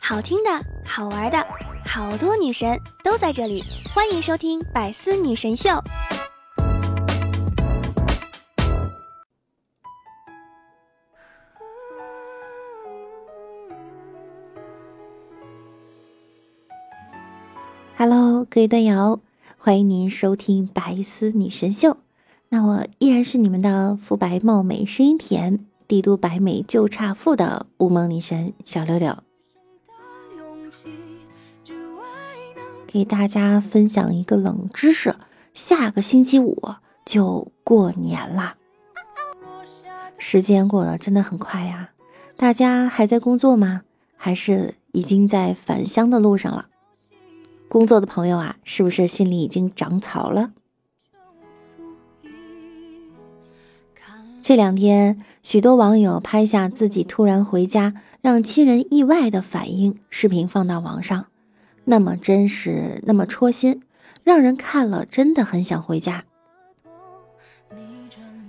好听的，好玩的，好多女神都在这里，欢迎收听《百思女神秀》。Hello，各位段友，欢迎您收听《百思女神秀》。那我依然是你们的肤白貌美、声音甜、帝都白美就差富的乌蒙女神小六六，给大家分享一个冷知识：下个星期五就过年啦！时间过得真的很快呀，大家还在工作吗？还是已经在返乡的路上了？工作的朋友啊，是不是心里已经长草了？这两天，许多网友拍下自己突然回家让亲人意外的反应视频放到网上，那么真实，那么戳心，让人看了真的很想回家。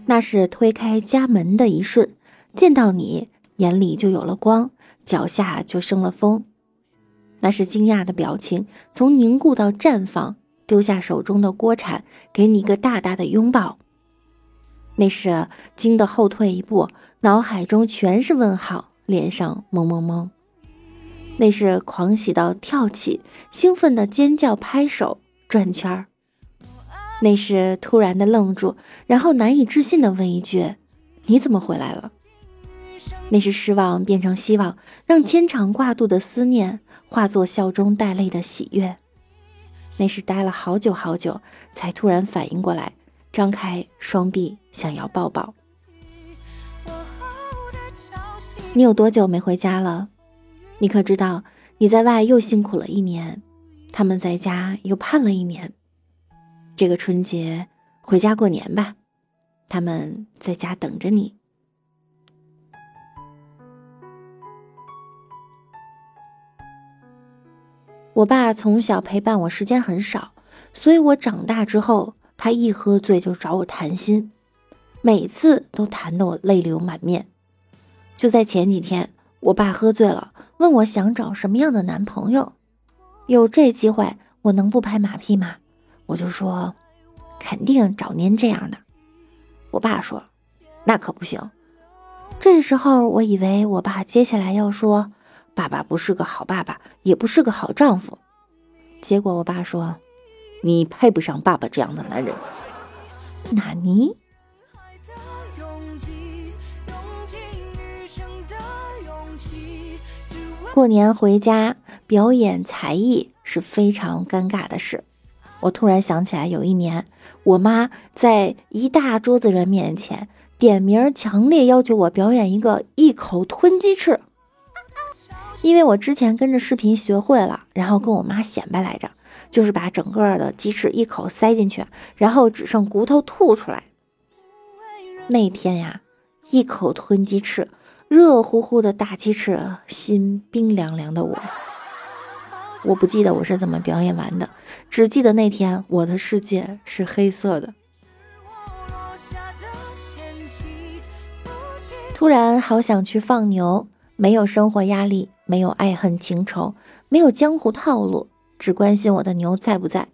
那是推开家门的一瞬，见到你，眼里就有了光，脚下就生了风。那是惊讶的表情，从凝固到绽放，丢下手中的锅铲，给你一个大大的拥抱。那是惊得后退一步，脑海中全是问号，脸上蒙蒙蒙。那是狂喜到跳起，兴奋的尖叫、拍手、转圈儿。那是突然的愣住，然后难以置信的问一句：“你怎么回来了？”那是失望变成希望，让牵肠挂肚的思念化作笑中带泪的喜悦。那是待了好久好久，才突然反应过来，张开双臂想要抱抱。你有多久没回家了？你可知道你在外又辛苦了一年，他们在家又盼了一年。这个春节回家过年吧，他们在家等着你。我爸从小陪伴我时间很少，所以我长大之后，他一喝醉就找我谈心，每次都谈得我泪流满面。就在前几天，我爸喝醉了，问我想找什么样的男朋友。有这机会，我能不拍马屁吗？我就说，肯定找您这样的。我爸说，那可不行。这时候，我以为我爸接下来要说。爸爸不是个好爸爸，也不是个好丈夫。结果我爸说：“你配不上爸爸这样的男人。”纳尼？过年回家表演才艺是非常尴尬的事。我突然想起来，有一年我妈在一大桌子人面前点名，强烈要求我表演一个一口吞鸡翅。因为我之前跟着视频学会了，然后跟我妈显摆来着，就是把整个的鸡翅一口塞进去，然后只剩骨头吐出来。那天呀，一口吞鸡翅，热乎乎的大鸡翅，心冰凉凉的我，我不记得我是怎么表演完的，只记得那天我的世界是黑色的。突然好想去放牛，没有生活压力。没有爱恨情仇，没有江湖套路，只关心我的牛在不在。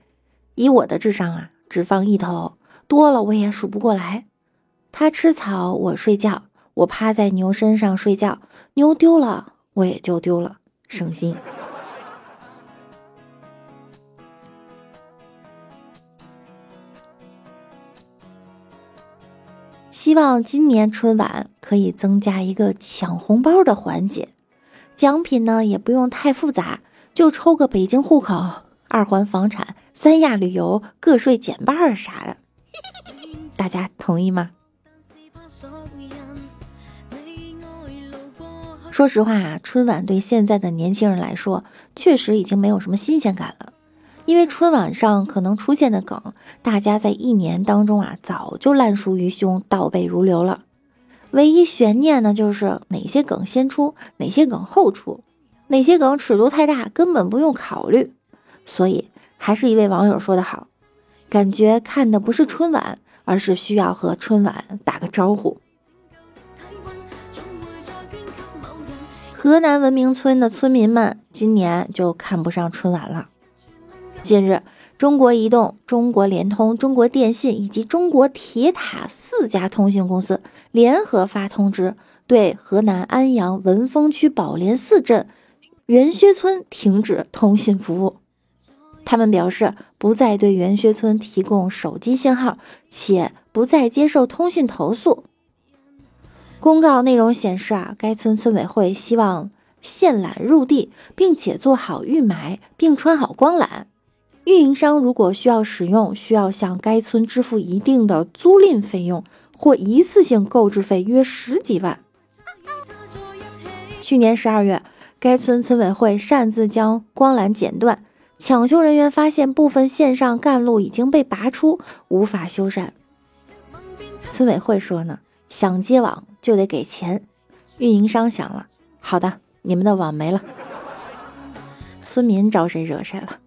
以我的智商啊，只放一头，多了我也数不过来。它吃草，我睡觉，我趴在牛身上睡觉。牛丢了，我也就丢了，省心。希望今年春晚可以增加一个抢红包的环节。奖品呢也不用太复杂，就抽个北京户口、二环房产、三亚旅游，个税减半啥的，大家同意吗？说实话啊，春晚对现在的年轻人来说，确实已经没有什么新鲜感了，因为春晚上可能出现的梗，大家在一年当中啊早就烂熟于胸、倒背如流了。唯一悬念呢，就是哪些梗先出，哪些梗后出，哪些梗尺度太大，根本不用考虑。所以，还是一位网友说的好，感觉看的不是春晚，而是需要和春晚打个招呼。河南文明村的村民们今年就看不上春晚了。近日，中国移动、中国联通、中国电信以及中国铁塔四家通信公司联合发通知，对河南安阳文峰区宝莲寺镇元薛村停止通信服务。他们表示，不再对元薛村提供手机信号，且不再接受通信投诉。公告内容显示啊，该村村委会希望线缆入地，并且做好预埋，并穿好光缆。运营商如果需要使用，需要向该村支付一定的租赁费用或一次性购置费，约十几万。去年十二月，该村村委会擅自将光缆剪断，抢修人员发现部分线上干路已经被拔出，无法修缮。村委会说呢，想接网就得给钱。运营商想了，好的，你们的网没了。村民招谁惹谁了？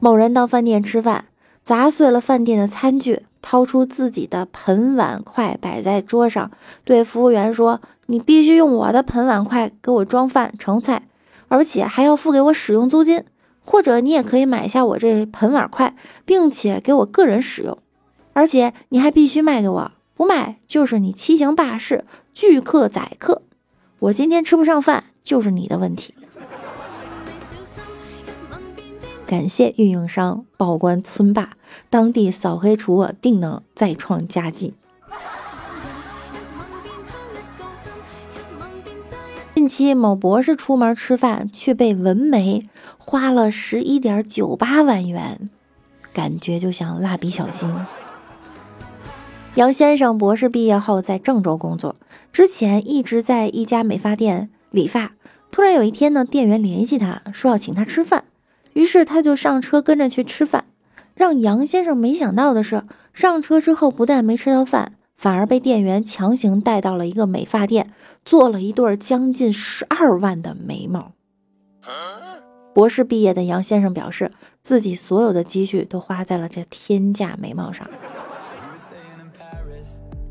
某人到饭店吃饭，砸碎了饭店的餐具，掏出自己的盆碗筷摆在桌上，对服务员说：“你必须用我的盆碗筷给我装饭盛菜，而且还要付给我使用租金。或者你也可以买下我这盆碗筷，并且给我个人使用，而且你还必须卖给我，不卖就是你欺行霸市、拒客宰客。我今天吃不上饭，就是你的问题。”感谢运营商报关村霸，当地扫黑除恶定能再创佳绩。近期某博士出门吃饭，却被纹眉，花了十一点九八万元，感觉就像蜡笔小新。杨先生博士毕业后在郑州工作，之前一直在一家美发店理发。突然有一天呢，店员联系他说要请他吃饭。于是他就上车跟着去吃饭，让杨先生没想到的是，上车之后不但没吃到饭，反而被店员强行带到了一个美发店，做了一对将近十二万的眉毛。博士毕业的杨先生表示，自己所有的积蓄都花在了这天价眉毛上。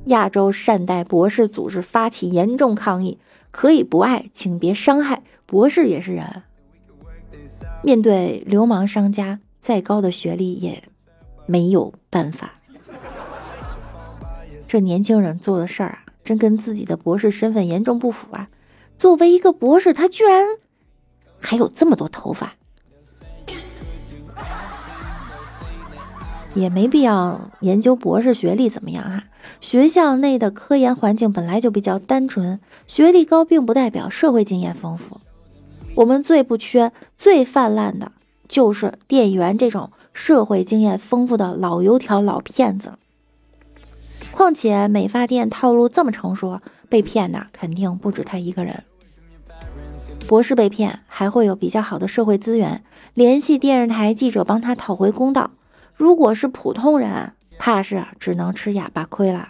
亚洲善待博士组织发起严重抗议，可以不爱，请别伤害博士也是人。面对流氓商家，再高的学历也没有办法。这年轻人做的事儿啊，真跟自己的博士身份严重不符啊！作为一个博士，他居然还有这么多头发，也没必要研究博士学历怎么样啊？学校内的科研环境本来就比较单纯，学历高并不代表社会经验丰富。我们最不缺、最泛滥的，就是店员这种社会经验丰富的老油条、老骗子。况且美发店套路这么成熟，被骗的肯定不止他一个人。博士被骗，还会有比较好的社会资源，联系电视台记者帮他讨回公道。如果是普通人，怕是只能吃哑巴亏了。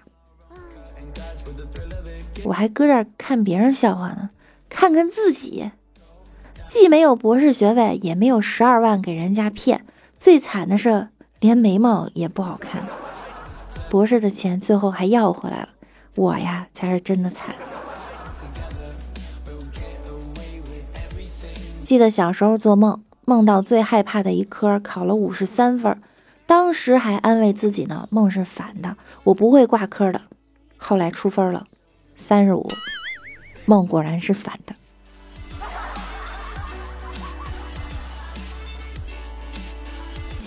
我还搁这儿看别人笑话呢，看看自己。既没有博士学位，也没有十二万给人家骗，最惨的是连眉毛也不好看。博士的钱最后还要回来了，我呀才是真的惨。记得小时候做梦，梦到最害怕的一科考了五十三分，当时还安慰自己呢，梦是反的，我不会挂科的。后来出分了，三十五，梦果然是反的。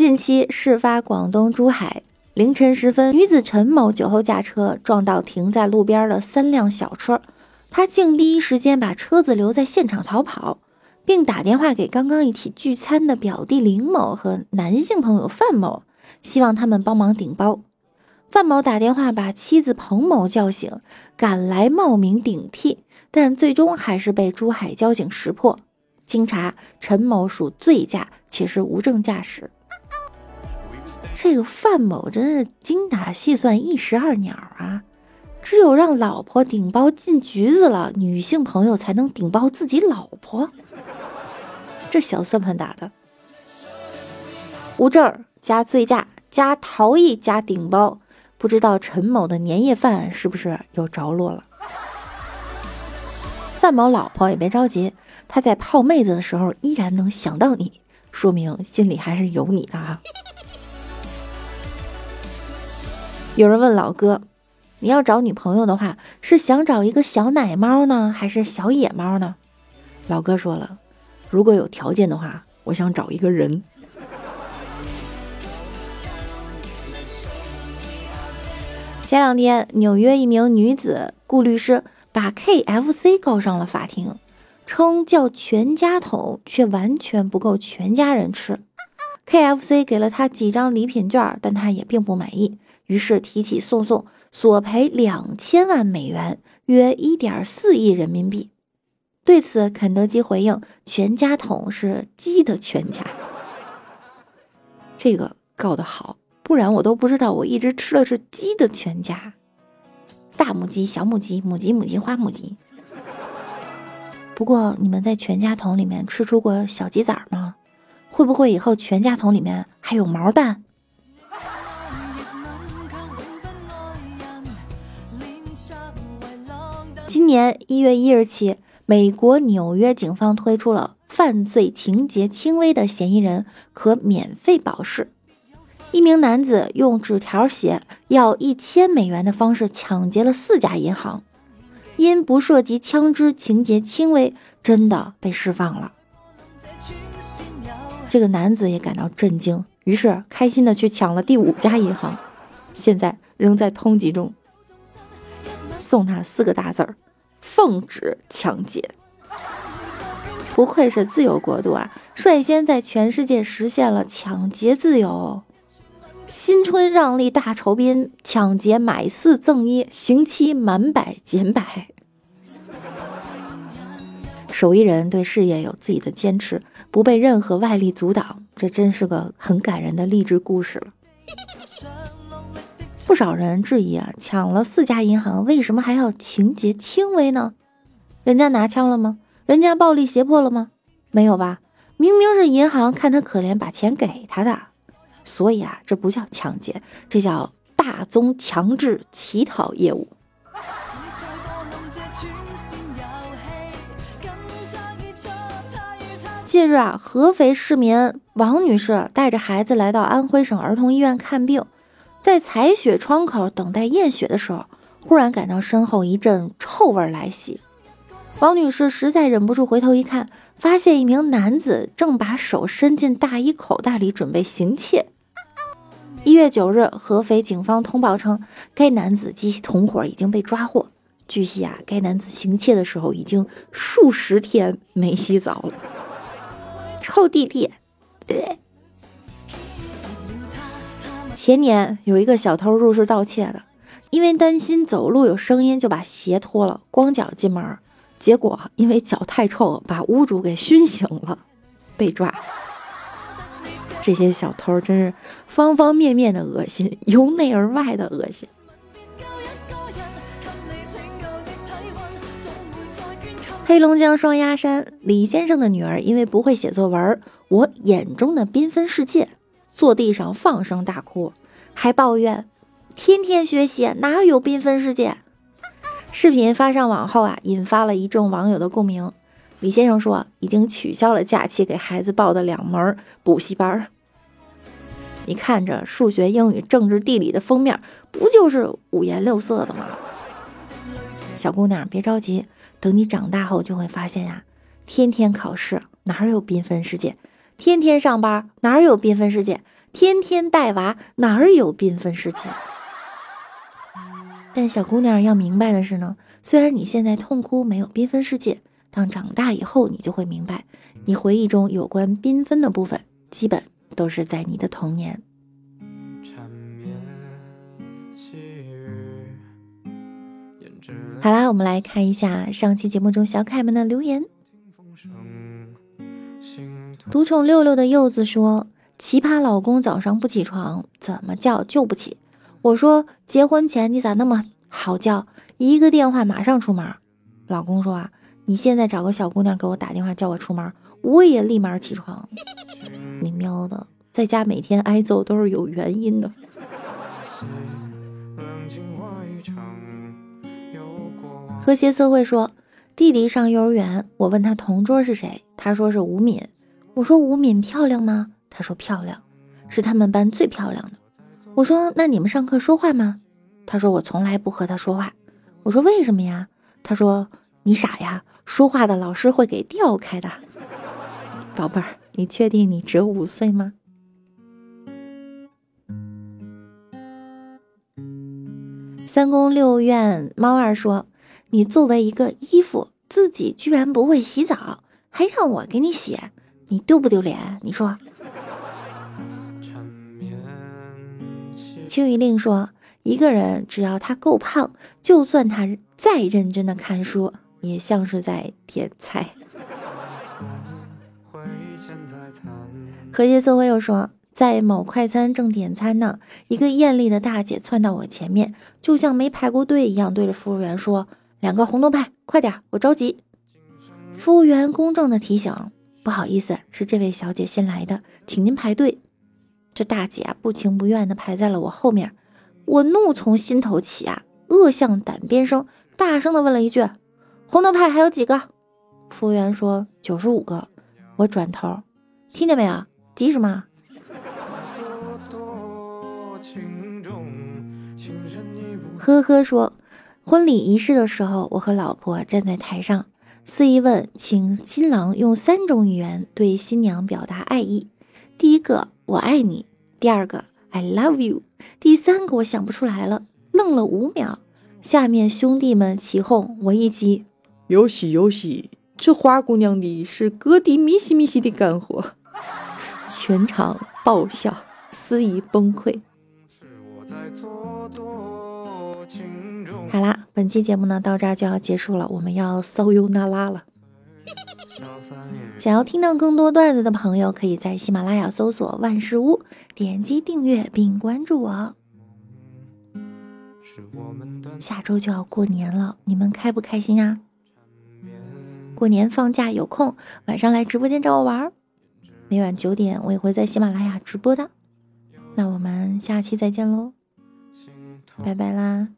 近期事发广东珠海，凌晨时分，女子陈某酒后驾车撞到停在路边的三辆小车，她竟第一时间把车子留在现场逃跑，并打电话给刚刚一起聚餐的表弟林某和男性朋友范某，希望他们帮忙顶包。范某打电话把妻子彭某叫醒，赶来冒名顶替，但最终还是被珠海交警识破。经查，陈某属醉驾，且是无证驾驶。这个范某真是精打细算一石二鸟啊！只有让老婆顶包进局子了，女性朋友才能顶包自己老婆。这小算盘打的，无证加醉驾加逃逸加顶包，不知道陈某的年夜饭是不是有着落了？范某老婆也别着急，他在泡妹子的时候依然能想到你，说明心里还是有你的啊。有人问老哥，你要找女朋友的话，是想找一个小奶猫呢，还是小野猫呢？老哥说了，如果有条件的话，我想找一个人。前两天，纽约一名女子顾律师把 KFC 告上了法庭，称叫全家桶却完全不够全家人吃。KFC 给了他几张礼品券，但他也并不满意，于是提起诉讼，索赔两千万美元，约一点四亿人民币。对此，肯德基回应：全家桶是鸡的全家。这个告得好。不然我都不知道，我一直吃的是鸡的全家，大母鸡、小母鸡、母鸡、母鸡、花母鸡。不过你们在全家桶里面吃出过小鸡崽吗？会不会以后全家桶里面还有毛蛋？今年一月一日起，美国纽约警方推出了犯罪情节轻微的嫌疑人可免费保释。一名男子用纸条写要一千美元的方式抢劫了四家银行，因不涉及枪支，情节轻微，真的被释放了。这个男子也感到震惊，于是开心的去抢了第五家银行，现在仍在通缉中。送他四个大字儿：奉旨抢劫。不愧是自由国度啊，率先在全世界实现了抢劫自由。新春让利大酬宾，抢劫买四赠一，刑期满百减百。手艺人对事业有自己的坚持，不被任何外力阻挡，这真是个很感人的励志故事了。不少人质疑啊，抢了四家银行，为什么还要情节轻微呢？人家拿枪了吗？人家暴力胁迫了吗？没有吧？明明是银行看他可怜，把钱给他的。所以啊，这不叫抢劫，这叫大宗强制乞讨业务。近日啊，合肥市民王女士带着孩子来到安徽省儿童医院看病，在采血窗口等待验血的时候，忽然感到身后一阵臭味来袭。王女士实在忍不住回头一看，发现一名男子正把手伸进大衣口袋里准备行窃。一月九日，合肥警方通报称，该男子及其同伙已经被抓获。据悉啊，该男子行窃的时候已经数十天没洗澡了，臭弟弟。对。前年有一个小偷入室盗窃的，因为担心走路有声音，就把鞋脱了，光脚进门，结果因为脚太臭，把屋主给熏醒了，被抓。这些小偷真是方方面面的恶心，由内而外的恶心。黑龙江双鸭山李先生的女儿因为不会写作文《我眼中的缤纷世界》，坐地上放声大哭，还抱怨天天学习哪有缤纷世界。视频发上网后啊，引发了一众网友的共鸣。李先生说，已经取消了假期给孩子报的两门补习班。你看着数学、英语、政治、地理的封面，不就是五颜六色的吗？小姑娘，别着急，等你长大后就会发现呀，天天考试哪有缤纷世界？天天上班哪有缤纷世界？天天带娃哪有缤纷世界？但小姑娘要明白的是呢，虽然你现在痛哭没有缤纷世界。当长大以后，你就会明白，你回忆中有关缤纷的部分，基本都是在你的童年。好啦，我们来看一下上期节目中小可爱们的留言。独宠六六的柚子说：“奇葩老公早上不起床，怎么叫就不起。”我说：“结婚前你咋那么好叫？一个电话马上出门。”老公说：“啊。”你现在找个小姑娘给我打电话叫我出门，我也立马起床。你喵的，在家每天挨揍都是有原因的。和谐社会说，弟弟上幼儿园，我问他同桌是谁，他说是吴敏。我说吴敏漂亮吗？他说漂亮，是他们班最漂亮的。我说那你们上课说话吗？他说我从来不和他说话。我说为什么呀？他说你傻呀，说话的老师会给调开的。宝贝儿，你确定你只有五岁吗？三宫六院猫二说：“你作为一个衣服，自己居然不会洗澡，还让我给你洗，你丢不丢脸？你说。”青雨令说：“一个人只要他够胖，就算他再认真的看书，也像是在点菜。”何杰色辉又说。在某快餐正点餐呢，一个艳丽的大姐窜到我前面，就像没排过队一样，对着服务员说：“两个红豆派，快点，我着急。”服务员公正的提醒：“不好意思，是这位小姐先来的，请您排队。”这大姐啊，不情不愿的排在了我后面，我怒从心头起啊，恶向胆边生，大声的问了一句：“红豆派还有几个？”服务员说：“九十五个。”我转头，听见没有？急什么？呵呵说，婚礼仪式的时候，我和老婆站在台上。司仪问，请新郎用三种语言对新娘表达爱意。第一个，我爱你；第二个，I love you；第三个，我想不出来了，愣了五秒。下面兄弟们起哄，我一急，有戏有戏，这花姑娘的是哥弟密西密西的干活。全场爆笑，司仪崩溃。本期节目呢到这儿就要结束了，我们要骚优那拉了。想要听到更多段子的朋友，可以在喜马拉雅搜索万事屋，点击订阅并关注我。下周就要过年了，你们开不开心啊？过年放假有空，晚上来直播间找我玩儿，每晚九点我也会在喜马拉雅直播的。那我们下期再见喽，拜拜啦。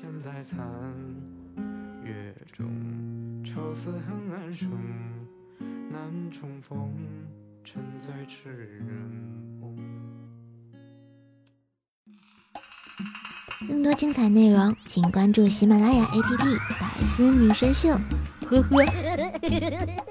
现在残月中，愁思恨暗生，难重逢，沉醉痴人梦。更多精彩内容，请关注喜马拉雅 APP《百思女神秀》。呵呵。